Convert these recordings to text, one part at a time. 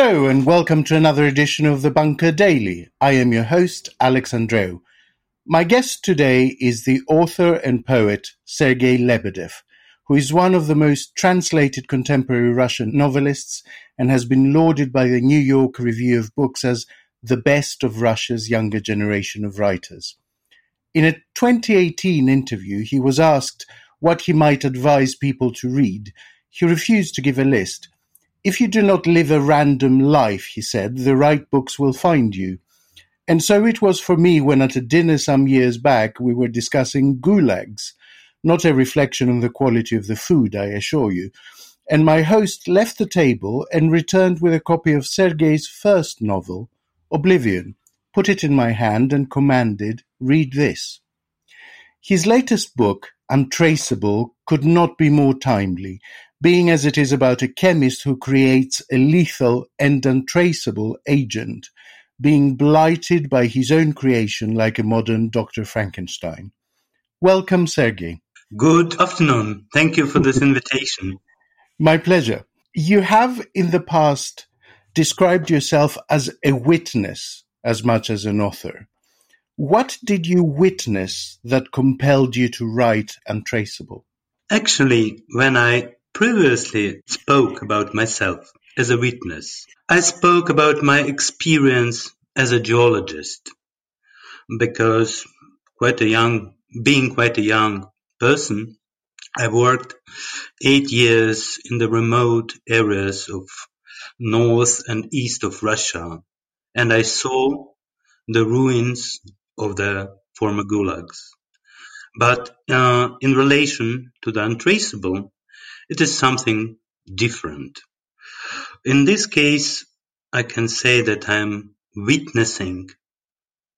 Hello, and welcome to another edition of the Bunker Daily. I am your host, Alex Andreou. My guest today is the author and poet Sergei Lebedev, who is one of the most translated contemporary Russian novelists and has been lauded by the New York Review of Books as the best of Russia's younger generation of writers. In a 2018 interview, he was asked what he might advise people to read. He refused to give a list. If you do not live a random life, he said, the right books will find you. And so it was for me when at a dinner some years back we were discussing gulags. Not a reflection on the quality of the food, I assure you. And my host left the table and returned with a copy of Sergei's first novel, Oblivion, put it in my hand and commanded, Read this. His latest book, Untraceable, could not be more timely, being as it is about a chemist who creates a lethal and untraceable agent, being blighted by his own creation like a modern Dr. Frankenstein. Welcome, Sergei. Good afternoon. Thank you for this invitation. My pleasure. You have in the past described yourself as a witness as much as an author. What did you witness that compelled you to write Untraceable? Actually, when I previously spoke about myself as a witness. I spoke about my experience as a geologist because quite a young, being quite a young person, I worked eight years in the remote areas of north and east of Russia and I saw the ruins of the former gulags. But uh, in relation to the untraceable, it is something different. In this case, I can say that I'm witnessing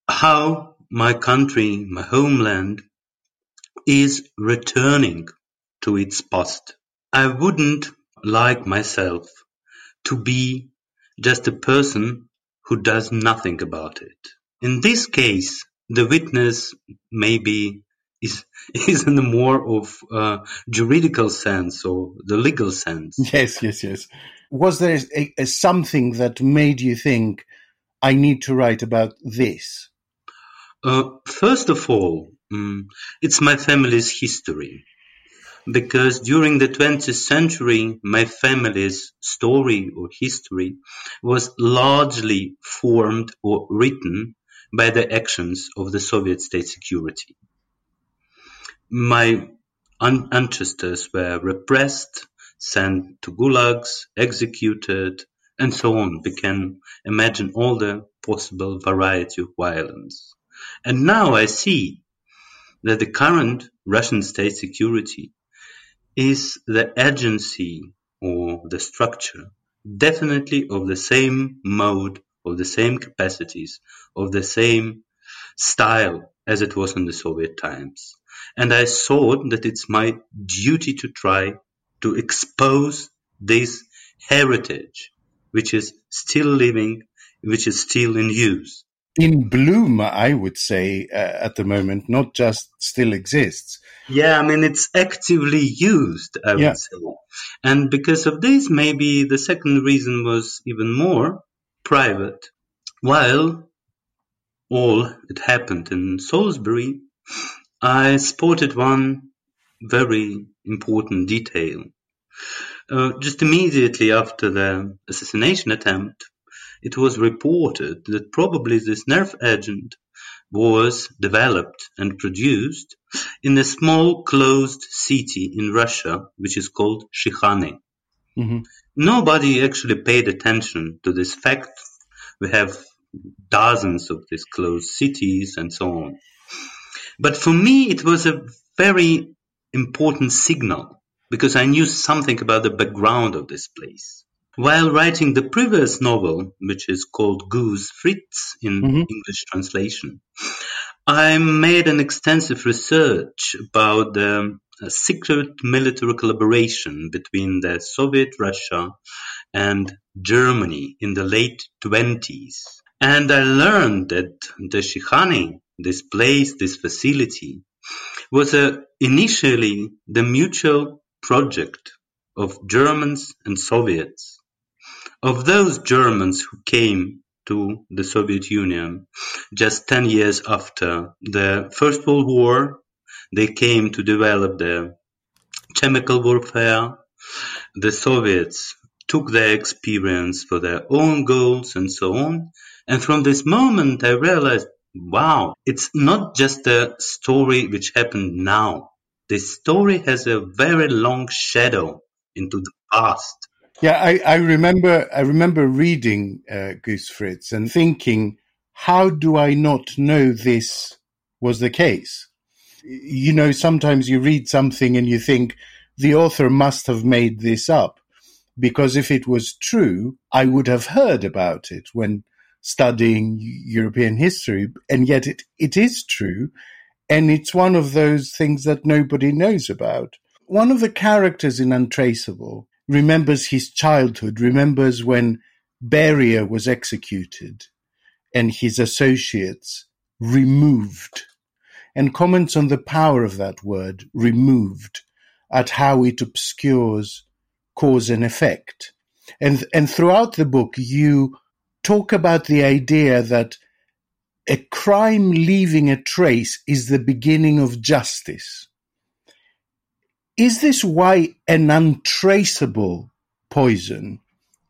how my country, my homeland, is returning to its past. I wouldn't like myself to be just a person who does nothing about it. In this case, the witness may be is is in the more of uh, juridical sense or the legal sense. Yes, yes, yes. Was there a, a something that made you think I need to write about this? Uh, first of all, um, it's my family's history. Because during the 20th century, my family's story or history was largely formed or written by the actions of the Soviet state security my ancestors were repressed, sent to gulags, executed, and so on. We can imagine all the possible variety of violence. And now I see that the current Russian state security is the agency or the structure definitely of the same mode, of the same capacities, of the same style as it was in the Soviet times. And I thought that it's my duty to try to expose this heritage, which is still living, which is still in use. In bloom, I would say, uh, at the moment, not just still exists. Yeah, I mean, it's actively used, I would say. And because of this, maybe the second reason was even more private. While all that happened in Salisbury, I spotted one very important detail. Uh, just immediately after the assassination attempt, it was reported that probably this nerve agent was developed and produced in a small closed city in Russia, which is called Shikhany. Mm-hmm. Nobody actually paid attention to this fact. We have dozens of these closed cities and so on. But for me, it was a very important signal because I knew something about the background of this place. While writing the previous novel, which is called Goose Fritz in mm-hmm. English translation, I made an extensive research about the secret military collaboration between the Soviet Russia and Germany in the late 20s. And I learned that the Shikhany this place, this facility, was initially the mutual project of Germans and Soviets. of those Germans who came to the Soviet Union just 10 years after the First World War, they came to develop the chemical warfare. The Soviets took their experience for their own goals and so on. And from this moment, I realized, wow, it's not just a story which happened now. This story has a very long shadow into the past. Yeah, I, I remember. I remember reading uh, Goose Fritz and thinking, how do I not know this was the case? You know, sometimes you read something and you think the author must have made this up, because if it was true, I would have heard about it when studying European history, and yet it, it is true, and it's one of those things that nobody knows about. One of the characters in Untraceable remembers his childhood, remembers when Beria was executed and his associates removed, and comments on the power of that word, removed, at how it obscures cause and effect. And, and throughout the book, you talk about the idea that a crime leaving a trace is the beginning of justice. Is this why an untraceable poison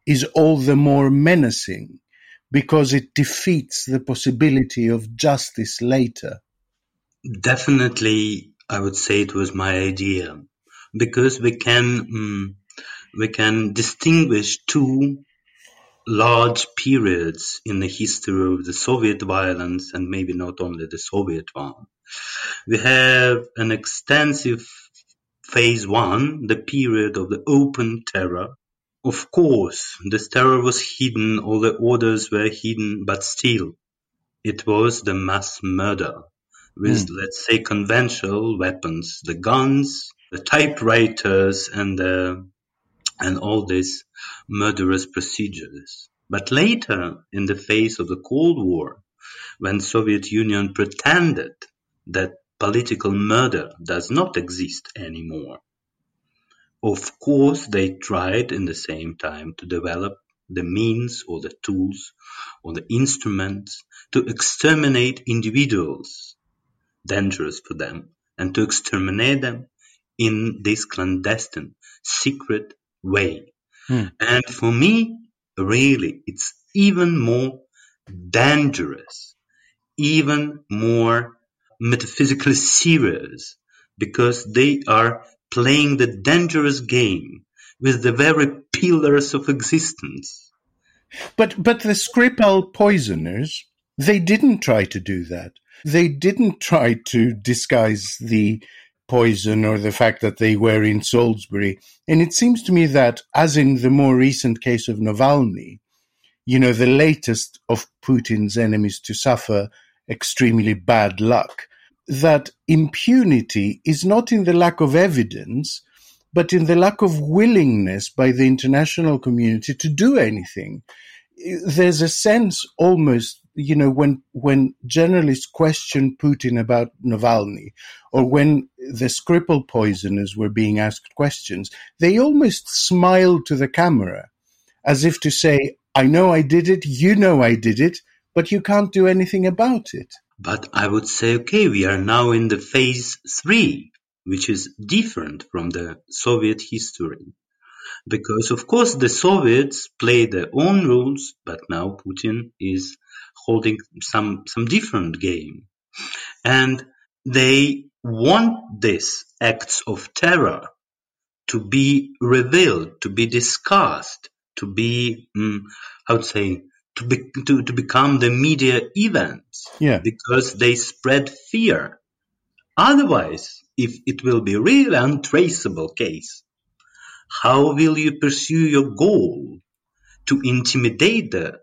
is all the more menacing? Because it defeats the possibility of justice later? Definitely, I would say it was my idea. Because we can, um, we can distinguish two large periods in the history of the Soviet violence and maybe not only the Soviet one. We have an extensive Phase one, the period of the open terror. Of course, this terror was hidden, all the orders were hidden, but still, it was the mass murder with, mm. let's say, conventional weapons, the guns, the typewriters, and the, and all these murderous procedures. But later, in the face of the Cold War, when Soviet Union pretended that political murder does not exist anymore. Of course, they tried in the same time to develop the means or the tools or the instruments to exterminate individuals dangerous for them and to exterminate them in this clandestine, secret way. Hmm. And for me, really, it's even more dangerous, even more metaphysically serious because they are playing the dangerous game with the very pillars of existence. But but the Skripal poisoners, they didn't try to do that. They didn't try to disguise the poison or the fact that they were in Salisbury. And it seems to me that, as in the more recent case of Navalny, you know, the latest of Putin's enemies to suffer extremely bad luck, that impunity is not in the lack of evidence, but in the lack of willingness by the international community to do anything. There's a sense almost, you know, when, when journalists questioned Putin about Navalny, or when the Skripal poisoners were being asked questions, they almost smiled to the camera as if to say, I know I did it, you know I did it, but you can't do anything about it. But I would say, okay, we are now in the phase three, which is different from the Soviet history. Because of course the Soviets play their own rules, but now Putin is holding some, some different game. And they want these acts of terror to be revealed, to be discussed, to be, um, I would say, to, be, to, to become the media events yeah. because they spread fear. Otherwise, if it will be really untraceable case, how will you pursue your goal to intimidate the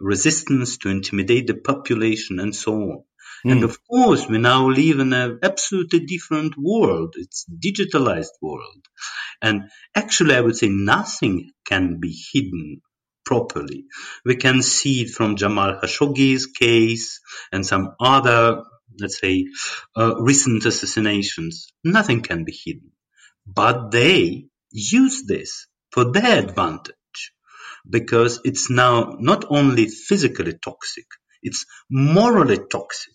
resistance, to intimidate the population and so on? Mm. And of course, we now live in an absolutely different world. It's digitalized world. And actually, I would say nothing can be hidden properly. We can see it from Jamal Khashoggi's case and some other, let's say, uh, recent assassinations. Nothing can be hidden. But they use this for their advantage. Because it's now not only physically toxic, it's morally toxic.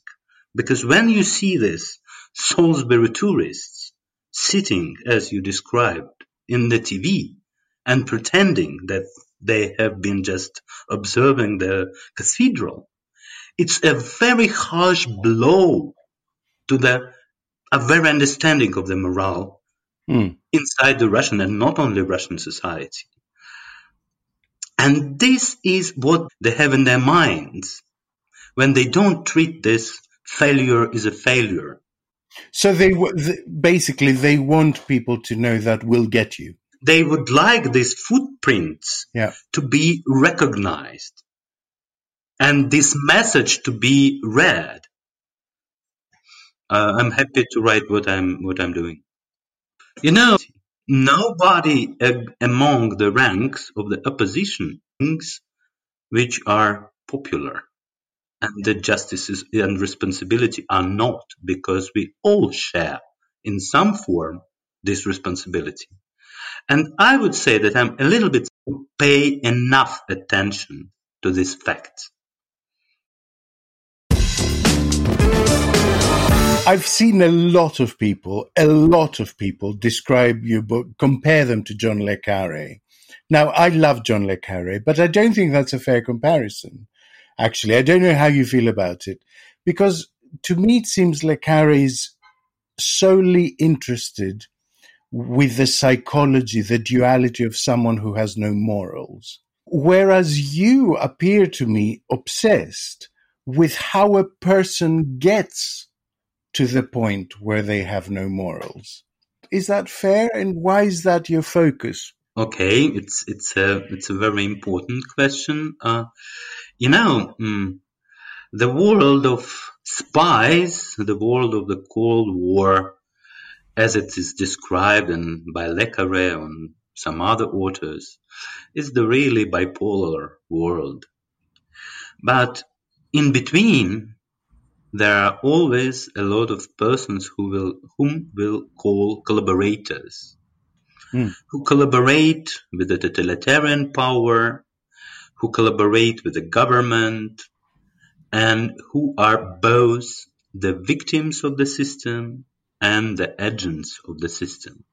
Because when you see this Salisbury tourists sitting, as you described, in the TV and pretending that they have been just observing the cathedral, it's a very harsh blow to the a very understanding of the morale mm. inside the Russian and not only Russian society. And this is what they have in their minds when they don't treat this failure is a failure. So they basically they want people to know that we'll get you. They would like these footprints yeah. to be recognized and this message to be read. Uh, I'm happy to write what I'm what I'm doing. You know, nobody among the ranks of the opposition thinks which are popular and the justices and responsibility are not because we all share in some form this responsibility. And I would say that I'm a little bit pay enough attention to these facts. I've seen a lot of people, a lot of people describe your book, compare them to John Le Carre. Now, I love John Le Carre, but I don't think that's a fair comparison. Actually, I don't know how you feel about it, because to me it seems Le Carre is solely interested with the psychology, the duality of someone who has no morals. Whereas you appear to me obsessed with how a person gets to the point where they have no morals. Is that fair? And why is that your focus? Okay, it's it's a it's a very important question. Uh, you know, mm, the world of spies, the world of the Cold War, as it is described in, by Le Carre and some other authors, is the really bipolar world. But in between, there are always a lot of persons who will whom will call collaborators mm. who collaborate with the totalitarian power who collaborate with the government and who are both the victims of the system and the agents of the system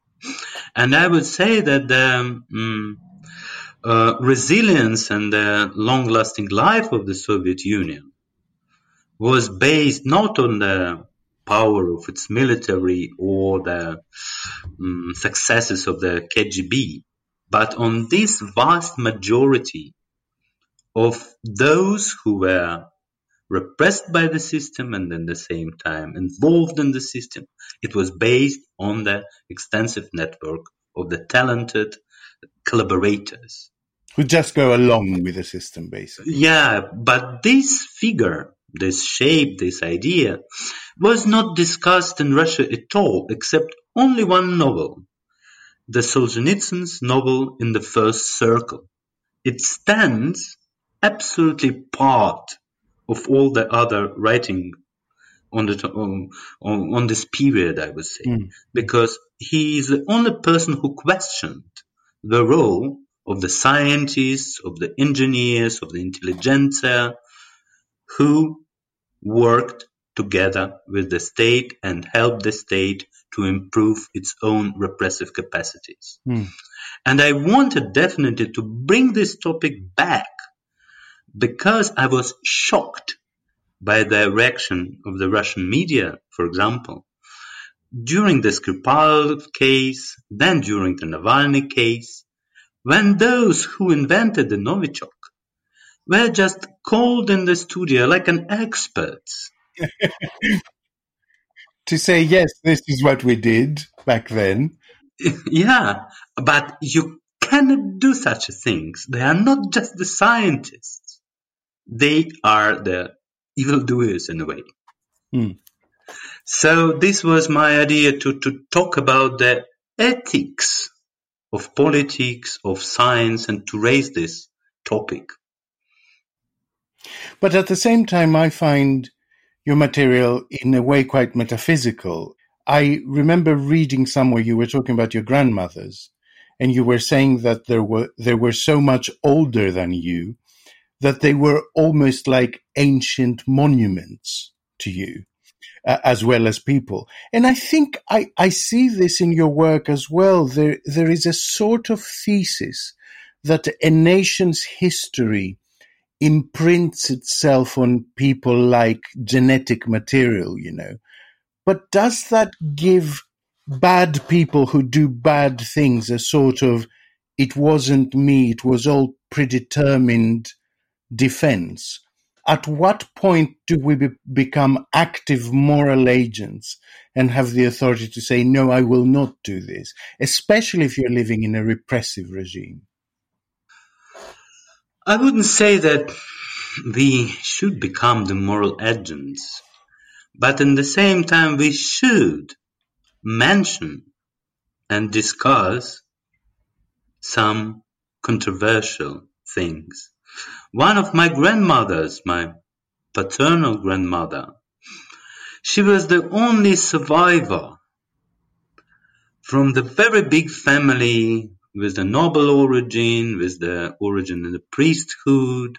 and i would say that the um, uh, resilience and the long lasting life of the soviet union was based not on the power of its military or the um, successes of the KGB, but on this vast majority of those who were repressed by the system and at the same time involved in the system. It was based on the extensive network of the talented collaborators. Who just go along with the system, basically. Yeah, but this figure this shape, this idea, was not discussed in Russia at all, except only one novel, the Solzhenitsyn's novel In the First Circle. It stands absolutely part of all the other writing on the on, on, on this period, I would say, mm. because he is the only person who questioned the role of the scientists, of the engineers, of the intelligentsia, who worked together with the state and helped the state to improve its own repressive capacities. Mm. And I wanted definitely to bring this topic back because I was shocked by the reaction of the Russian media, for example, during the Skripal case, then during the Navalny case, when those who invented the Novichok were just called in the studio like an expert. to say, yes, this is what we did back then. Yeah, but you cannot do such things. They are not just the scientists. They are the evildoers in a way. Mm. So this was my idea to, to talk about the ethics of politics, of science, and to raise this topic. But at the same time, I find your material in a way quite metaphysical. I remember reading somewhere you were talking about your grandmothers, and you were saying that there were they were so much older than you that they were almost like ancient monuments to you uh, as well as people. And I think I, I see this in your work as well. There, there is a sort of thesis that a nation's history imprints itself on people like genetic material, you know. But does that give bad people who do bad things a sort of, it wasn't me, it was all predetermined defense? at what point do we be- become active moral agents and have the authority to say, no, I will not do this, especially if you're living in a repressive regime? I wouldn't say that we should become the moral agents, but in the same time, we should mention and discuss some controversial things. One of my grandmothers, my paternal grandmother, she was the only survivor from the very big family with the noble origin, with the origin in the priesthood.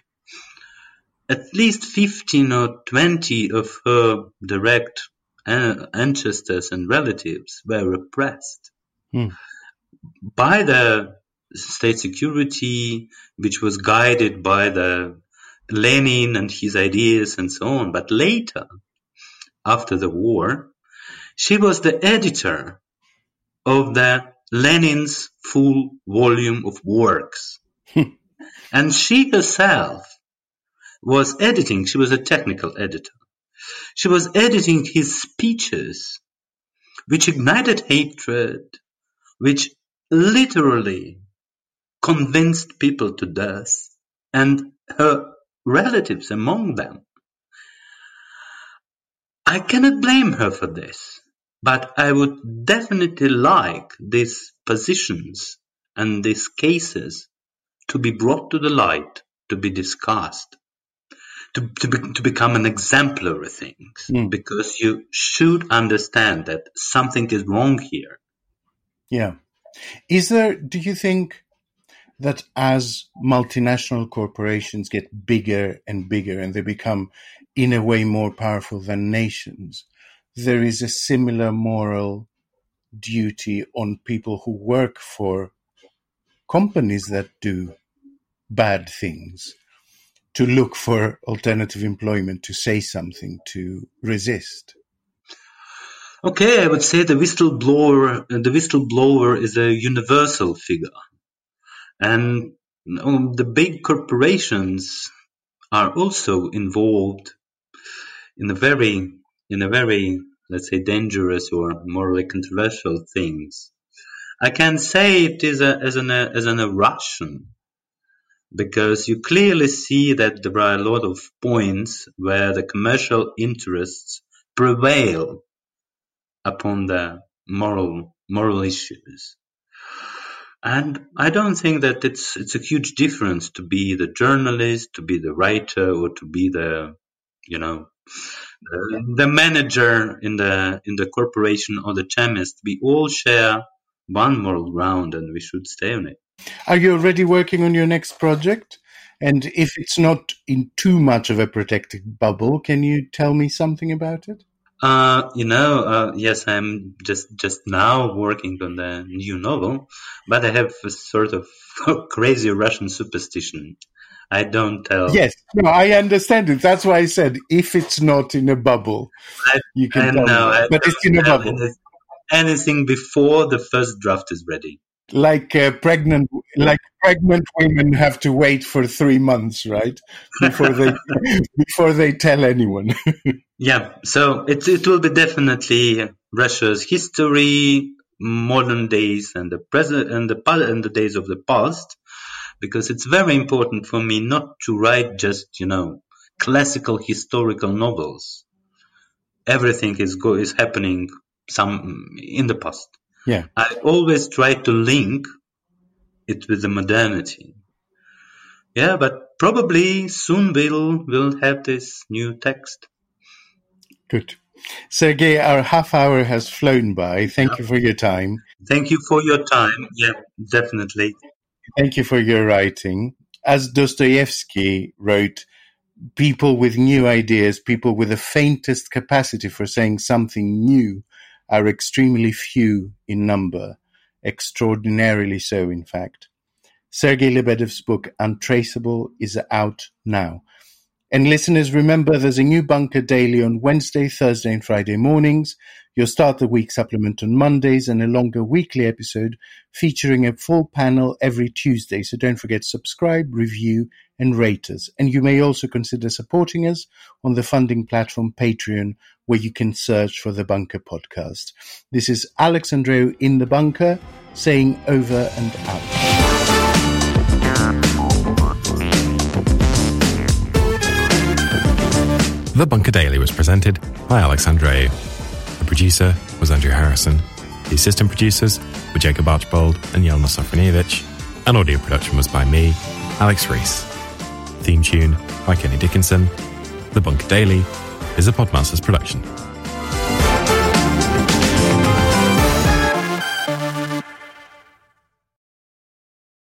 At least 15 or 20 of her direct ancestors and relatives were repressed hmm. by the state security, which was guided by the Lenin and his ideas and so on. But later, after the war, she was the editor of the Lenin's full volume of works. Hmm. and she herself was editing, she was a technical editor. She was editing his speeches, which ignited hatred, which literally convinced people to death, and her relatives among them. I cannot blame her for this, but I would definitely like these positions and these cases to be brought to the light, to be discussed, to, to, be, to become an exemplary thing, mm. because you should understand that something is wrong here. Yeah. Is there, do you think, that as multinational corporations get bigger and bigger and they become in a way more powerful than nations, there is a similar moral duty on people who work for companies that do bad things to look for alternative employment, to say something, to resist. Okay, I would say the whistleblower, the whistleblower is a universal figure. And um, the big corporations are also involved in a very, in a very, let's say, dangerous or morally controversial things. I can say it is a, as an as an a Russian because you clearly see that there are a lot of points where the commercial interests prevail upon the moral moral issues. And I don't think that it's it's a huge difference to be the journalist, to be the writer, or to be the you know the, the manager in the in the corporation or the chemist. We all share one moral ground, and we should stay on it. Are you already working on your next project? And if it's not in too much of a protected bubble, can you tell me something about it? Uh, you know, uh, yes, I'm just just now working on the new novel, but I have a sort of crazy Russian superstition. I don't tell. Yes, no, I understand it. That's why I said if it's not in a bubble, I, you can tell know. But it's in a bubble. Anything before the first draft is ready like uh, pregnant like pregnant women have to wait for three months right before they before they tell anyone yeah so it, it will be definitely russia's history modern days and the present and the and the days of the past because it's very important for me not to write just you know classical historical novels everything is go is happening some in the past yeah. I always try to link it with the modernity. Yeah, but probably soon we'll we'll have this new text. Good. Sergei, our half hour has flown by. Thank yeah. you for your time. Thank you for your time. Yeah, definitely. Thank you for your writing. As Dostoevsky wrote, people with new ideas, people with the faintest capacity for saying something new, are extremely few in number, extraordinarily so, in fact. Sergei Lebedev's book Untraceable is out now. And listeners, remember there's a new Bunker daily on Wednesday, Thursday, and Friday mornings. You'll start the week supplement on Mondays and a longer weekly episode featuring a full panel every Tuesday. So don't forget to subscribe, review, and rate us. And you may also consider supporting us on the funding platform Patreon, where you can search for the Bunker podcast. This is Alex Andreou in the Bunker saying over and out. The Bunker Daily was presented by Alex Andreou. Producer was Andrew Harrison. The assistant producers were Jacob Archbold and Jelena Sofronijevic. And audio production was by me, Alex Rees. Theme tune by Kenny Dickinson. The Bunker Daily is a Podmasters production.